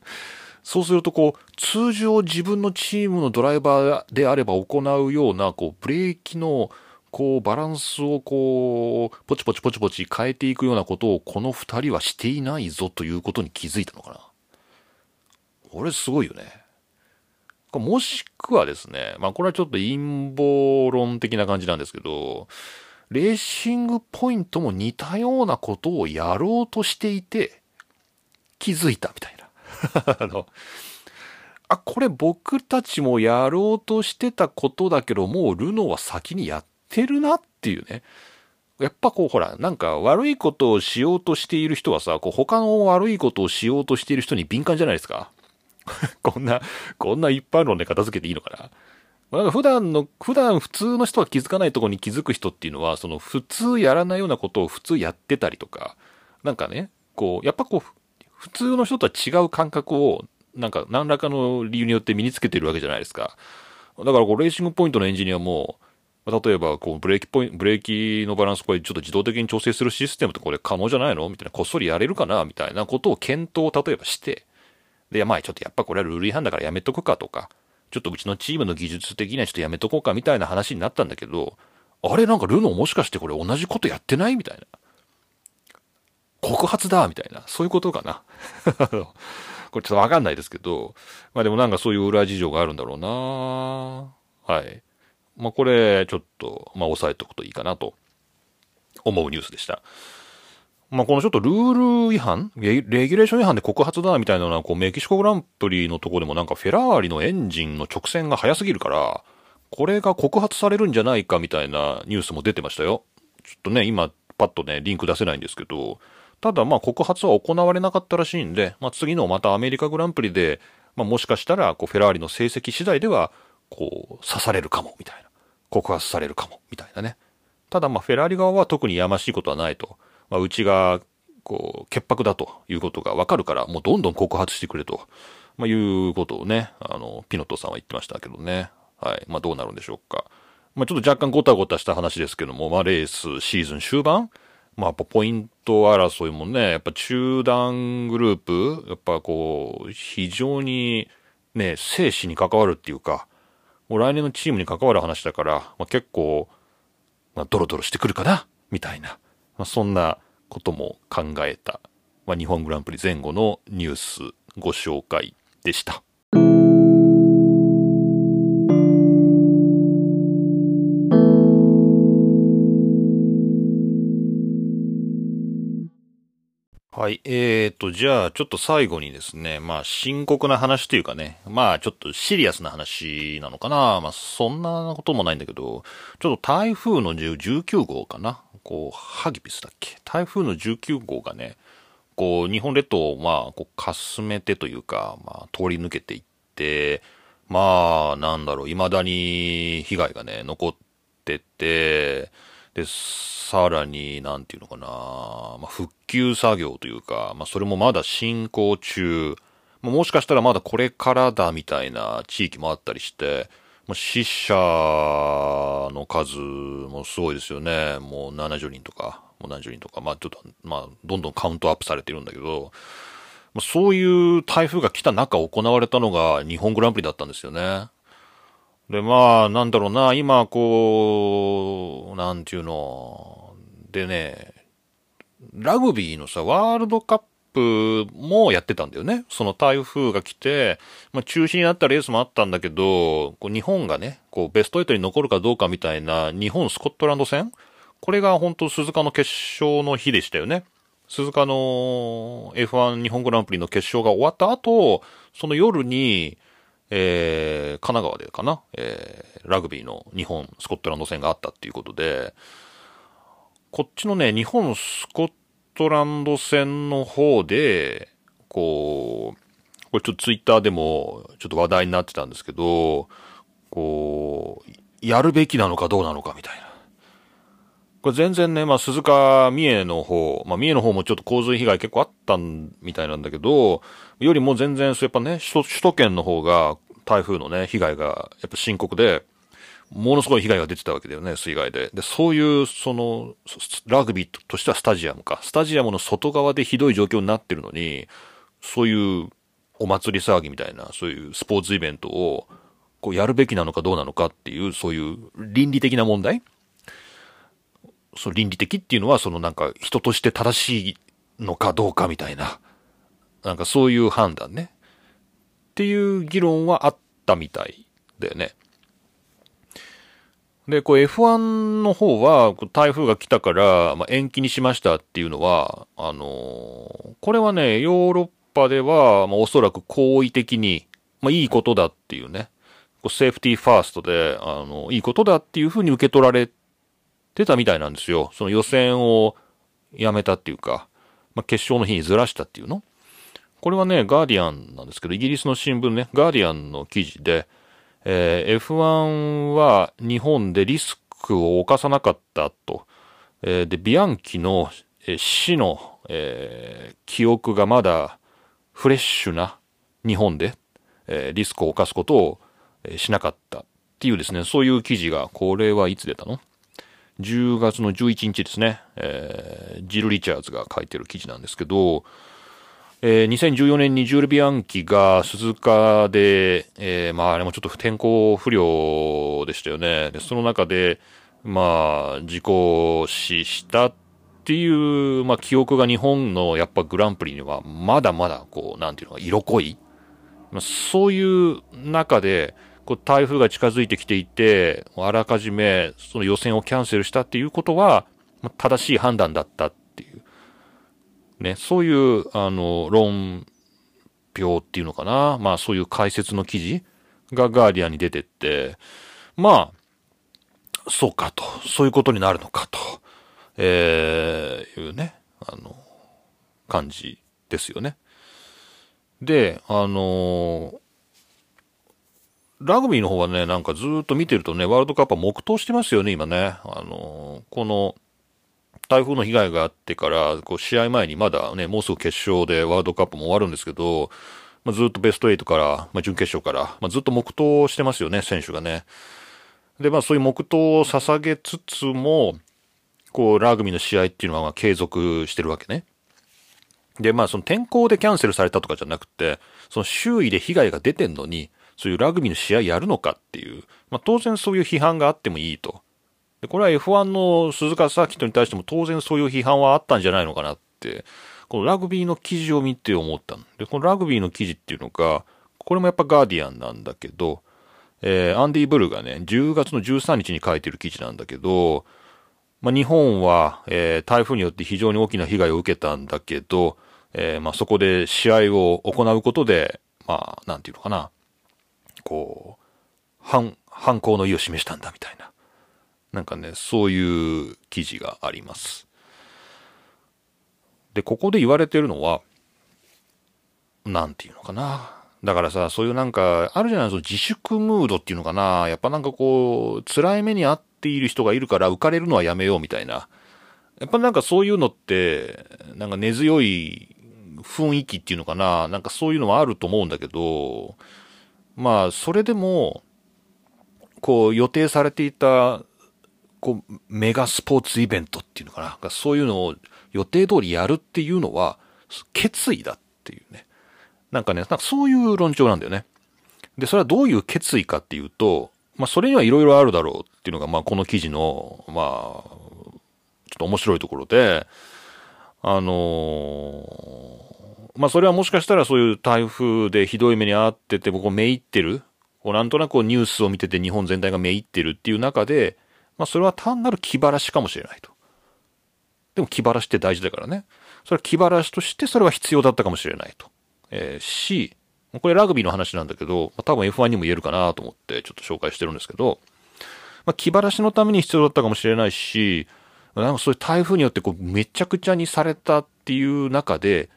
そうするとこう、通常自分のチームのドライバーであれば行うような、こう、ブレーキの、こう、バランスをこう、ポチポチポチポチ変えていくようなことをこの二人はしていないぞということに気づいたのかな。これすごいよね。もしくはですね、まあこれはちょっと陰謀論的な感じなんですけど、レーシングポイントも似たようなことをやろうとしていて、気づいたみたいな。[LAUGHS] あの、あ、これ僕たちもやろうとしてたことだけど、もうルノーは先にやってるなっていうね。やっぱこうほら、なんか悪いことをしようとしている人はさ、こう他の悪いことをしようとしている人に敏感じゃないですか。[LAUGHS] こんな、こんな一般論で片付けていいのかな。なんか普段の、普段普通の人は気づかないとこに気づく人っていうのは、その普通やらないようなことを普通やってたりとか、なんかね、こう、やっぱこう、普通の人とは違う感覚を、なんか何らかの理由によって身につけてるわけじゃないですか。だからこう、レーシングポイントのエンジニアも、例えば、こう、ブレーキポイント、ブレーキのバランスこれちょっと自動的に調整するシステムってこれ可能じゃないの？みたいな、こっそりやれるかな？みたいなことを検討を例えばして、で、まあちょっとやっぱこれはルール違反だからやめとくかとか、ちょっとうちのチームの技術的にはちょっとやめとこうかみたいな話になったんだけど、あれなんかルノーもしかしてこれ同じことやってない？みたいな。告発だ？みたいな。そういうことかな？[LAUGHS] これちょっとわかんないですけど、まあでもなんかそういう裏事情があるんだろうな。はい。まあこれ、ちょっと、まあ押さえておくといいかなと思うニュースでした。まあこのちょっとルール違反？レギュレーション違反で告発だみたいなのは、こうメキシコグランプリのとこでもなんかフェラーリのエンジンの直線が速すぎるから、これが告発されるんじゃないかみたいなニュースも出てましたよ。ちょっとね、今パッとね、リンク出せないんですけど、ただまあ告発は行われなかったらしいんで、まあ次のまたアメリカグランプリで、まあもしかしたらこうフェラーリの成績次第では、こう刺されるかもみたいな。告発されるかもみたいなね。ただまあフェラーリ側は特にやましいことはないと。まあうちがこう潔白だということがわかるから、もうどんどん告発してくれと。まあいうことをね、あの、ピノットさんは言ってましたけどね。はい。まあどうなるんでしょうか。まあちょっと若干ゴタゴタした話ですけども、まあレースシーズン終盤まあ、やっぱポイント争いもね、やっぱ中断グループ、やっぱこう、非常にね、生死に関わるっていうか、もう来年のチームに関わる話だから、まあ、結構、まあ、ドロドロしてくるかな、みたいな、まあ、そんなことも考えた、まあ、日本グランプリ前後のニュースご紹介でした。はい。えーと、じゃあ、ちょっと最後にですね、まあ、深刻な話というかね、まあ、ちょっとシリアスな話なのかな。まあ、そんなこともないんだけど、ちょっと台風の19号かな。こう、ハギピスだっけ？台風の19号がね、こう、日本列島を、まあ、こう、かすめてというか、まあ、通り抜けていって、まあ、なんだろう、未だに被害がね、残ってて、で、さらに、なんていうのかな、まあ、復旧作業というか、まあ、それもまだ進行中、もしかしたらまだこれからだみたいな地域もあったりして、まあ、死者の数もすごいですよね。もう70人とか、もう70人とか、まあちょっと、まあどんどんカウントアップされてるんだけど、まあ、そういう台風が来た中行われたのが日本グランプリだったんですよね。で、まあ、なんだろうな、今、こう、なんていうの、でね、ラグビーのさ、ワールドカップもやってたんだよね。その台風が来て、まあ中止になったレースもあったんだけど、こう日本がね、こうベスト8に残るかどうかみたいな日本スコットランド戦？これが本当鈴鹿の決勝の日でしたよね。鈴鹿の F1 日本グランプリの決勝が終わった後、その夜に、えー、神奈川でかな、えー、ラグビーの日本、スコットランド戦があったっていうことで、こっちのね、日本、スコットランド戦の方で、こう、これちょっとツイッターでもちょっと話題になってたんですけど、こう、やるべきなのかどうなのかみたいな。これ全然ね、まあ、鈴鹿、三重の方、まあ、三重の方もちょっと洪水被害結構あったみたいなんだけど、よりも全然、そうやっぱね、首首都圏の方が台風のね、被害がやっぱ深刻で、ものすごい被害が出てたわけだよね、水害で。で、そういう、その、ラグビーとしてはスタジアムか。スタジアムの外側でひどい状況になってるのに、そういうお祭り騒ぎみたいな、そういうスポーツイベントを、こうやるべきなのかどうなのかっていう、そういう倫理的な問題その倫理的っていうのは、そのなんか人として正しいのかどうかみたいな、なんかそういう判断ね。っていう議論はあったみたいだよね。で、こう F1 の方は、台風が来たから、まあ、延期にしましたっていうのは、あのー、これはね、ヨーロッパでは、まあ、おそらく好意的に、まあ、いいことだっていうね、こうセーフティーファーストで、あの、いいことだっていうふうに受け取られてたみたいなんですよ。その予選をやめたっていうか、まあ、決勝の日にずらしたっていうの。これはね、ガーディアンなんですけど、イギリスの新聞ね、ガーディアンの記事で、えー、F1 は日本でリスクを犯さなかったと。えー、で、ビアンキの、えー、死の、え、記憶がまだフレッシュな日本で、え、リスクを犯すことを、え、しなかったっていうですね、そういう記事が、これはいつ出たの？?10 月の11日ですね、えー、ジル・リチャーズが書いてる記事なんですけど、えー、2014年にジュール・ビアンキが鈴鹿で、えー、まああれもちょっと天候不良でしたよね。で、その中で、まあ、事故死したっていう、まあ記憶が日本のやっぱグランプリにはまだまだこう、なんていうのか、色濃い。まあ、そういう中で、こう台風が近づいてきていて、あらかじめその予選をキャンセルしたっていうことは、正しい判断だったっていうね、そういう、あの、論評っていうのかな。まあそういう解説の記事がガーディアンに出てって、まあ、そうかと、そういうことになるのかと、えー、いうね、あの、感じですよね。で、あのラグビーの方はね、なんかずっと見てるとね、ワールドカップは黙祷してますよね、今ね。あのこの、台風の被害があってから、こう試合前にまだね、もうすぐ決勝でワールドカップも終わるんですけど、まあ、ずっとベスト8から、まあ、準決勝から、まあ、ずっと黙祷してますよね、選手がね。で、まあそういう黙祷を捧げつつも、こう、ラグビーの試合っていうのは継続してるわけね。で、まあその天候でキャンセルされたとかじゃなくて、その周囲で被害が出てんのに、そういうラグビーの試合やるのかっていう、まあ当然そういう批判があってもいいと。で、これは F1 の鈴鹿サーキットに対しても当然そういう批判はあったんじゃないのかなって、このラグビーの記事を見て思ったで、このラグビーの記事っていうのが、これもやっぱガーディアンなんだけど、えー、アンディ・ブルがね、10月の13日に書いてる記事なんだけど、まあ、日本は、えー、台風によって非常に大きな被害を受けたんだけど、えー、まあ、そこで試合を行うことで、まあ、なんていうのかな、こう、反、反抗の意を示したんだみたいな。なんかね、そういう記事があります。で、ここで言われてるのは、なんていうのかな。だからさ、そういうなんか、あるじゃないですか、自粛ムードっていうのかな。やっぱなんかこう、辛い目に遭っている人がいるから浮かれるのはやめようみたいな。やっぱなんかそういうのって、なんか根強い雰囲気っていうのかな。なんかそういうのはあると思うんだけど、まあ、それでも、こう予定されていたこう、メガスポーツイベントっていうのかな。そういうのを予定通りやるっていうのは、決意だっていうね。なんかね、なんかそういう論調なんだよね。で、それはどういう決意かっていうと、まあ、それにはいろいろあるだろうっていうのが、まあ、この記事の、まあ、ちょっと面白いところで、あのー、まあ、それはもしかしたらそういう台風でひどい目に遭ってて、僕めいってる、こうなんとなくニュースを見てて日本全体がめいってるっていう中で、まあそれは単なる気晴らしかもしれないと。でも気晴らしって大事だからね。それは気晴らしとしてそれは必要だったかもしれないと。えー、し、これラグビーの話なんだけど、まあ、多分 F1 にも言えるかなと思ってちょっと紹介してるんですけど、まあ、気晴らしのために必要だったかもしれないし、なんかそういう台風によってこうめちゃくちゃにされたっていう中で、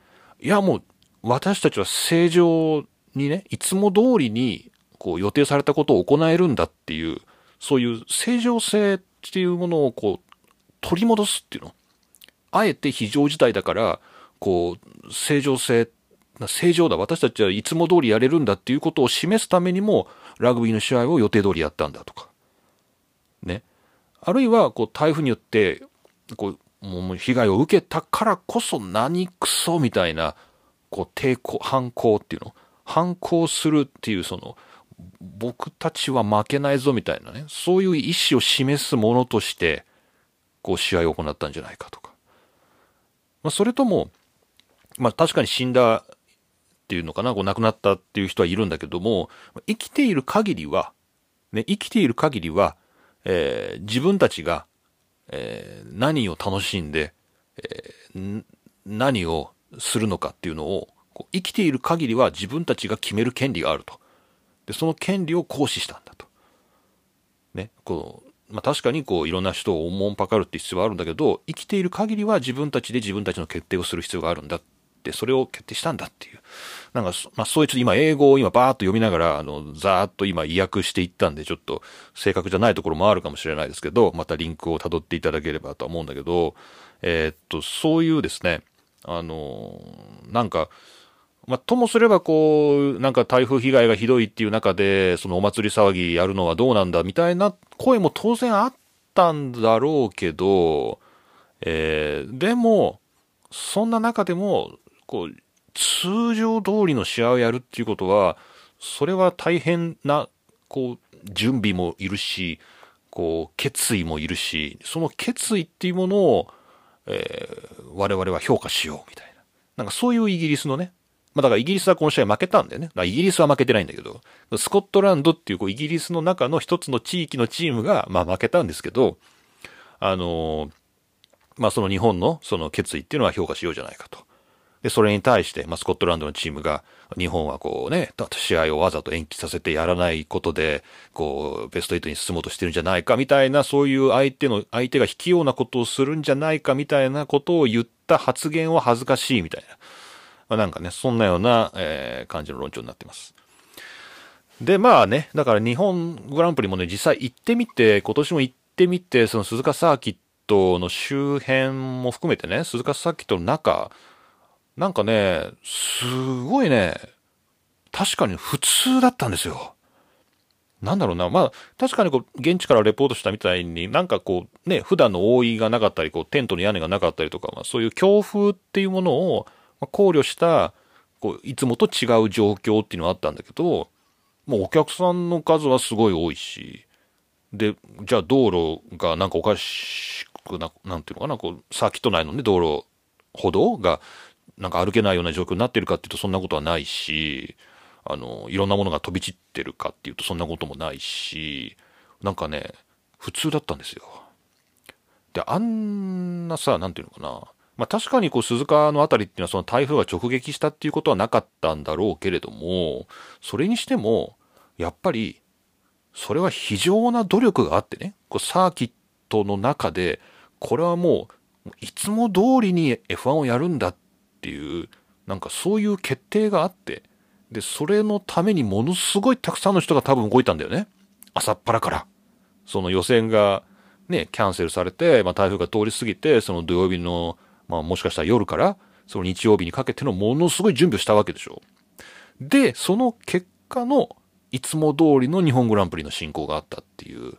いやもう私たちは正常にね、いつも通りにこう予定されたことを行えるんだっていう、そういう正常性っていうものをこう、取り戻すっていうの。あえて非常事態だから、こう、正常性、正常だ。私たちはいつも通りやれるんだっていうことを示すためにも、ラグビーの試合を予定通りやったんだとか。ね。あるいは、こう、台風によって、こう、もう被害を受けたからこそ何クソみたいな、こう、抵抗、反抗っていうの？反抗するっていうその、僕たちは負けないぞみたいなね、そういう意思を示すものとして、こう試合を行ったんじゃないかとか。まあ、それとも、まあ確かに死んだっていうのかな、こう亡くなったっていう人はいるんだけども、生きている限りは、ね、生きている限りは、えー、自分たちが、えー、何を楽しんで、えー、何をするのかっていうのをこう、生きている限りは自分たちが決める権利があると。で、その権利を行使したんだと。ね、こう、まあ、確かにこういろんな人をおもんぱかるって必要はあるんだけど、生きている限りは自分たちで自分たちの決定をする必要があるんだって、それを決定したんだっていう。なんか、まあ、そういうちょっと今英語を今バーっと読みながら、あの、ざーっと今意訳していったんで、ちょっと正確じゃないところもあるかもしれないですけど、またリンクを辿っていただければとは思うんだけど、えー、っと、そういうですね、あの、なんか、まあ、ともすればこう、なんか台風被害がひどいっていう中で、そのお祭り騒ぎやるのはどうなんだみたいな声も当然あったんだろうけど、えー、でも、そんな中でも、こう、通常通りの試合をやるっていうことは、それは大変な、こう、準備もいるし、こう、決意もいるし、その決意っていうものを、えー、我々は評価しようみたいな。なんかそういうイギリスのね、まあだからイギリスはこの試合負けたんだよね。イギリスは負けてないんだけど、スコットランドっていうこうイギリスの中の一つの地域のチームが、まあ負けたんですけど、あのー、まあその日本のその決意っていうのは評価しようじゃないかと。で、それに対して、まあ、スコットランドのチームが、日本はこうね、試合をわざと延期させてやらないことで、こう、ベスト8に進もうとしてるんじゃないかみたいな、そういう相手の、相手が卑怯なことをするんじゃないかみたいなことを言った発言は恥ずかしいみたいな。まあ、なんかね、そんなような、えー、感じの論調になってます。で、まあね、だから日本グランプリもね、実際行ってみて、今年も行ってみて、その鈴鹿サーキットの周辺も含めてね、鈴鹿サーキットの中、なんかね、すごいね、確かに普通だったんですよ。なんだろうな。まあ、確かにこう、現地からレポートしたみたいに、なんかこう、ね、普段の覆いがなかったり、こう、テントの屋根がなかったりとか、まあ、そういう強風っていうものを考慮した、こう、いつもと違う状況っていうのはあったんだけど、もうお客さんの数はすごい多いし、で、じゃあ道路がなんかおかしくな、なんていうのかな、こう、サーキット内のね、道路、歩道がなんか歩けないような状況になってるかっていうとそんなことはないし、あの、いろんなものが飛び散ってるかっていうとそんなこともないし、なんかね、普通だったんですよ。で、あんなさ、なんていうのかな。まあ確かにこう鈴鹿のあたりっていうのはその台風が直撃したっていうことはなかったんだろうけれども、それにしても、やっぱり、それは非常な努力があってね、こうサーキットの中で、これはもう、いつも通りに F1 をやるんだっっていう、なんかそういう決定があって、で、それのためにものすごいたくさんの人が多分動いたんだよね。朝っぱらから。その予選がね、キャンセルされて、まあ台風が通り過ぎて、その土曜日の、まあもしかしたら夜から、その日曜日にかけてのものすごい準備をしたわけでしょ。で、その結果の、いつも通りの日本グランプリの進行があったっていう、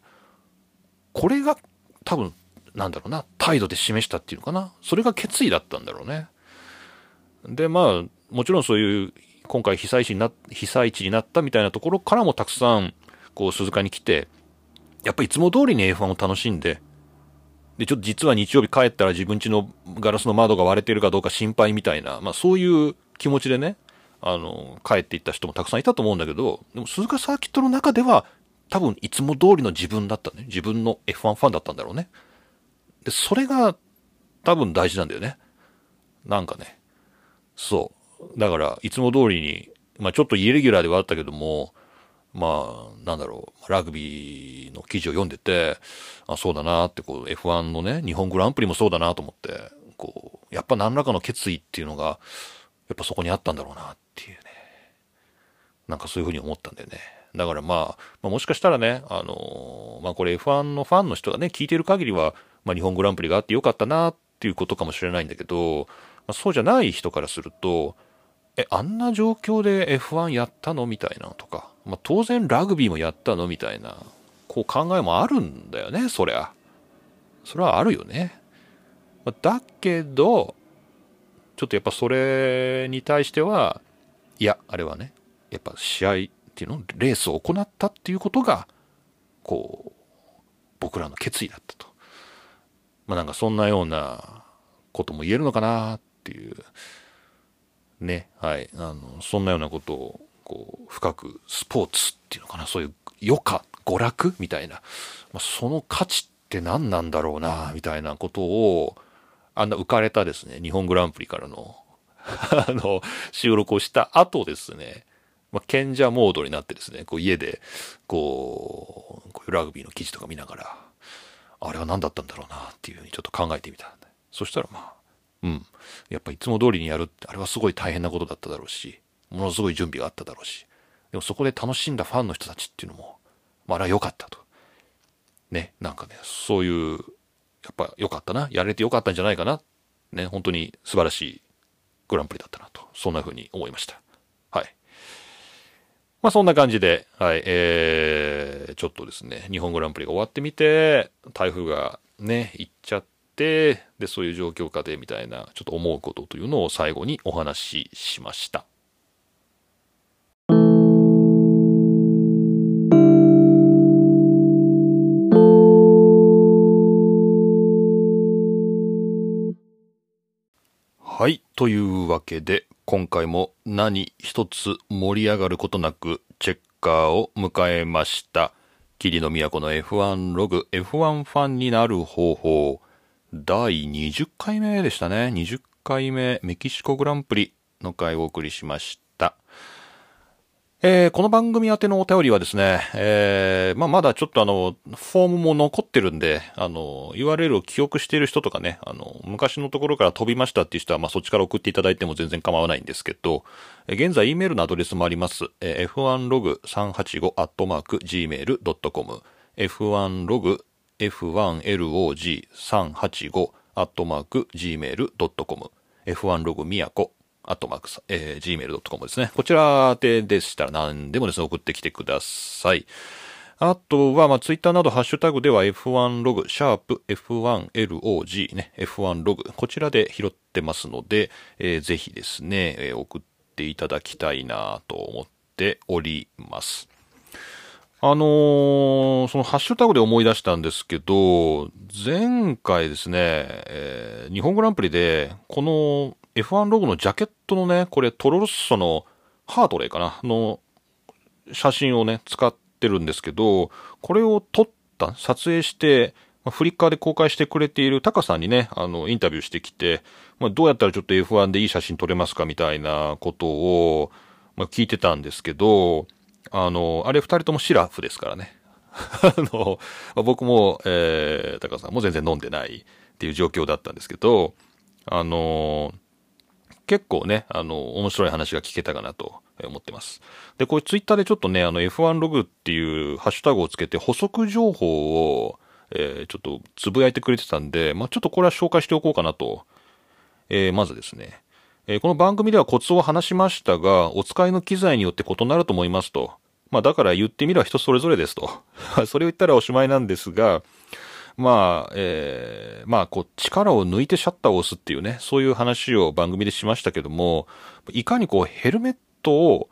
これが多分、なんだろうな、態度で示したっていうのかな。それが決意だったんだろうね。で、まあ、もちろんそういう、今回被災地にな、被災地になったみたいなところからもたくさん、こう、鈴鹿に来て、やっぱりいつも通りに F1 を楽しんで、で、ちょっと実は日曜日帰ったら自分家のガラスの窓が割れてるかどうか心配みたいな、まあそういう気持ちでね、あの、帰っていった人もたくさんいたと思うんだけど、でも鈴鹿サーキットの中では、多分いつも通りの自分だったね。自分の F1 ファンだったんだろうね。で、それが多分大事なんだよね。なんかね、そう。だから、いつも通りに、まあちょっとイレギュラーではあったけども、まあ、なんだろう、ラグビーの記事を読んでて、あ、そうだなって、こう、F1 のね、日本グランプリもそうだなと思って、こう、やっぱ何らかの決意っていうのが、やっぱそこにあったんだろうなっていうね。なんかそういうふうに思ったんだよね。だからまあ、まあ、もしかしたらね、あのー、まあこれ F1 のファンの人がね、聞いてる限りは、まあ日本グランプリがあってよかったなっていうことかもしれないんだけど、あ、そうじゃない人からすると、え、あんな状況で F1 やったのみたいなとか、まあ、当然ラグビーもやったのみたいな、こう考えもあるんだよね、そりゃ。それはあるよね。ま、だけど、ちょっとやっぱそれに対しては、いや、あれはね、やっぱ試合っていうの、レースを行ったっていうことが、こう、僕らの決意だったと。まあなんかそんなようなことも言えるのかなっていう、ね、はい、あの、そんなようなことを、こう、深くスポーツっていうのかな、そういう余暇、娯楽みたいな、まあ、その価値って何なんだろうな、みたいなことを、あんな浮かれたですね、日本グランプリからの [LAUGHS] あの、収録をした後ですね、まあ、賢者モードになってですね、こう家で、こう、こういうラグビーの記事とか見ながら、あれは何だったんだろうなっていうふうにちょっと考えてみた。そしたらまあ、うん。やっぱいつも通りにやるって、あれはすごい大変なことだっただろうし、ものすごい準備があっただろうし、でもそこで楽しんだファンの人たちっていうのも、まあ、あれは良かったと。ね、なんかね、そういう、やっぱ良かったな、やれて良かったんじゃないかな。ね、本当に素晴らしいグランプリだったなと、そんな風に思いました。はい。まあそんな感じで、はい、えー、ちょっとですね、日本グランプリが終わってみて、台風がね、行っちゃって、で、そういう状況下でみたいな、ちょっと思うことというのを最後にお話ししました。はい。というわけで、今回も何一つ盛り上がることなく、チェッカーを迎えました。霧の都の F1 ログ、F1 ファンになる方法、第20回目でしたね。20回目、メキシコグランプリの回をお送りしました。えー、この番組宛てのお便りはですね、えー、まあ、まだちょっとあの、フォームも残ってるんで、あの、URL を記憶している人とかね、あの、昔のところから飛びましたっていう人は、まあ、そっちから送っていただいても全然構わないんですけど、え、現在 E メールのアドレスもあります。えー、f1log385-gmail.com f1log f1log385 アットマーク gmail.com f1log みやこアットマークさ、えー、gmail.com ですね。こちらででしたら何でもですね、送ってきてください。あとは、まあ、ツイッターなどハッシュタグでは F1 ログ、シャープ F1LOG ね、F1 ログ、こちらで拾ってますので、えー、ぜひですね、えー、送っていただきたいなと思っております。あのー、そのハッシュタグで思い出したんですけど、前回ですね、えー、日本グランプリで、この F1 ログのジャケットのね、これトロロッソのハートレイかなの写真をね、使ってるんですけど、これを撮った、撮影して、ま、フリッカーで公開してくれているタカさんにね、あの、インタビューしてきて、まあ、どうやったらちょっと F1 でいい写真撮れますかみたいなことを、まあ、聞いてたんですけど、あの、あれ二人ともシラフですからね。[LAUGHS] あの、ま、僕も、えー、タカさんも全然飲んでないっていう状況だったんですけど、あの結構ね、あの、面白い話が聞けたかなと思ってます。で、これツイッターでちょっとね、あの F1 ログっていうハッシュタグをつけて補足情報を、えー、ちょっとつぶやいてくれてたんで、まあ、ちょっとこれは紹介しておこうかなと。えー、まずですね、えー、この番組ではコツを話しましたが、お使いの機材によって異なると思いますと。まあ、だから言ってみれば人それぞれですと。[LAUGHS] それを言ったらおしまいなんですが、まあ、えー、まあ、こう、力を抜いてシャッターを押すっていうね、そういう話を番組でしましたけども、いかにこう、ヘルメットを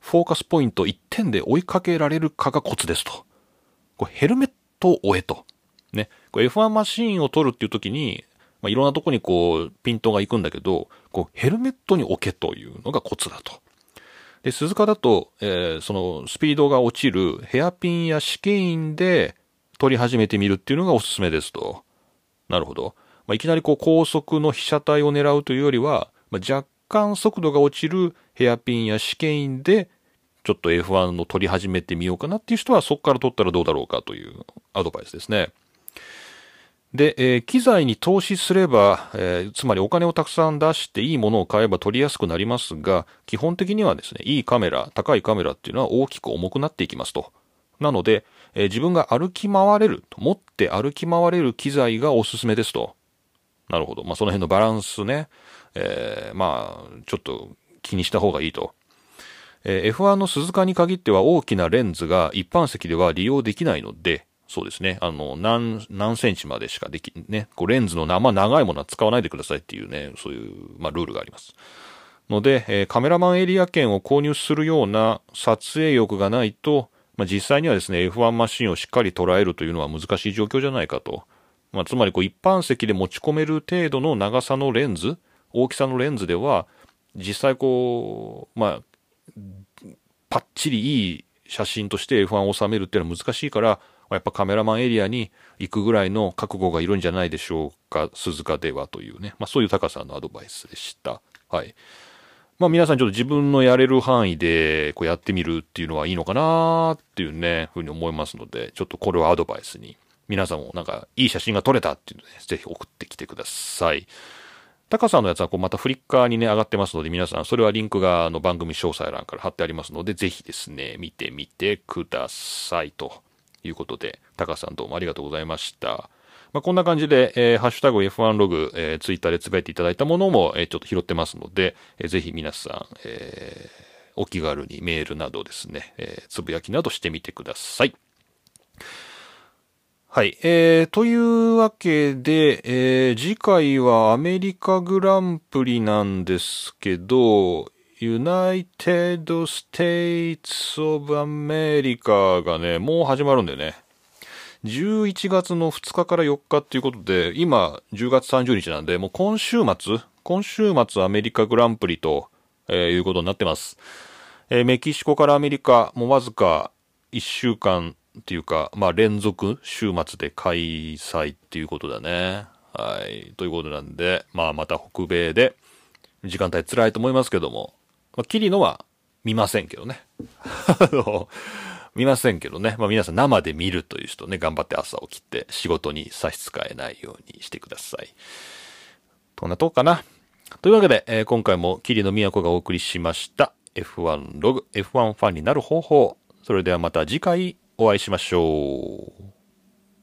フォーカスポイント1点で追いかけられるかがコツですと。こうヘルメットを追えと。ね。F1 マシーンを取るっていう時に、まあ、いろんなとこにこう、ピントが行くんだけど、こう、ヘルメットに置けというのがコツだと。で、鈴鹿だと、えー、その、スピードが落ちるヘアピンや試験員で、撮り始めてみるっていうのがおすすめですと。なるほど。まあ、いきなりこう高速の被写体を狙うというよりは、まあ、若干速度が落ちるヘアピンや試験員で、ちょっと F1 の撮り始めてみようかなっていう人はそこから撮ったらどうだろうかというアドバイスですね。で、えー、機材に投資すれば、えー、つまりお金をたくさん出していいものを買えば撮りやすくなりますが、基本的にはですね、いいカメラ、高いカメラっていうのは大きく重くなっていきますと。なので、えー、自分が歩き回れる、持って歩き回れる機材がおすすめですと。なるほど。まあ、その辺のバランスね、えー、まあ、ちょっと気にした方がいいと。F1 の鈴鹿に限っては大きなレンズが一般席では利用できないので、そうですね。あの、何、何センチまでしかでき、ね、こうレンズの生長いものは使わないでくださいっていうね、そういう、まあ、ルールがあります。ので、えーカメラマンエリア券を購入するような撮影欲がないと、まあ、実際にはですね、F1 マシンをしっかり捉えるというのは難しい状況じゃないかと。まあ、つまりこう一般席で持ち込める程度の長さのレンズ、大きさのレンズでは、実際こう、まあ、パッチリいい写真として F1 を収めるっていうのは難しいから、やっぱカメラマンエリアに行くぐらいの覚悟がいるんじゃないでしょうか、鈴鹿ではというね。まあそういう高さんのアドバイスでした。はい。まあ皆さんちょっと自分のやれる範囲でこうやってみるっていうのはいいのかなっていうね、ふうに思いますので、ちょっとこれをアドバイスに、皆さんもなんかいい写真が撮れたっていうので、ね、ぜひ送ってきてください。タカさんのやつはこうまたフリッカーにね上がってますので皆さんそれはリンクがあの番組詳細欄から貼ってありますのでぜひですね見てみてくださいということでタカさんどうもありがとうございました。まあ、こんな感じで、えーハッシュタグ F1 ログ、えー、ツイッターでつぶやいていただいたものも、えーちょっと拾ってますので、えーぜひ皆さん、えーお気軽にメールなどですね、えーつぶやきなどしてみてください。はい。えー、というわけで、えー次回はアメリカグランプリなんですけど、United States of America がね、もう始まるんだよね。11月の2日から4日っていうことで、今10月30日なんで、もう今週末、今週末アメリカグランプリと、えーいうことになってます。えーメキシコからアメリカ、もうわずか1週間っていうか、まあ連続週末で開催っていうことだね。はい。ということなんで、まあまた北米で、時間帯辛いと思いますけども、まあ、キリノは見ませんけどね。あの、見ませんけどね。まあ皆さん生で見るという人ね、頑張って朝起きて仕事に差し支えないようにしてください。こんなとこかな。というわけで、えー今回も桐野都がお送りしました F1 ログ、F1 ファンになる方法。それではまた次回お会いしましょう。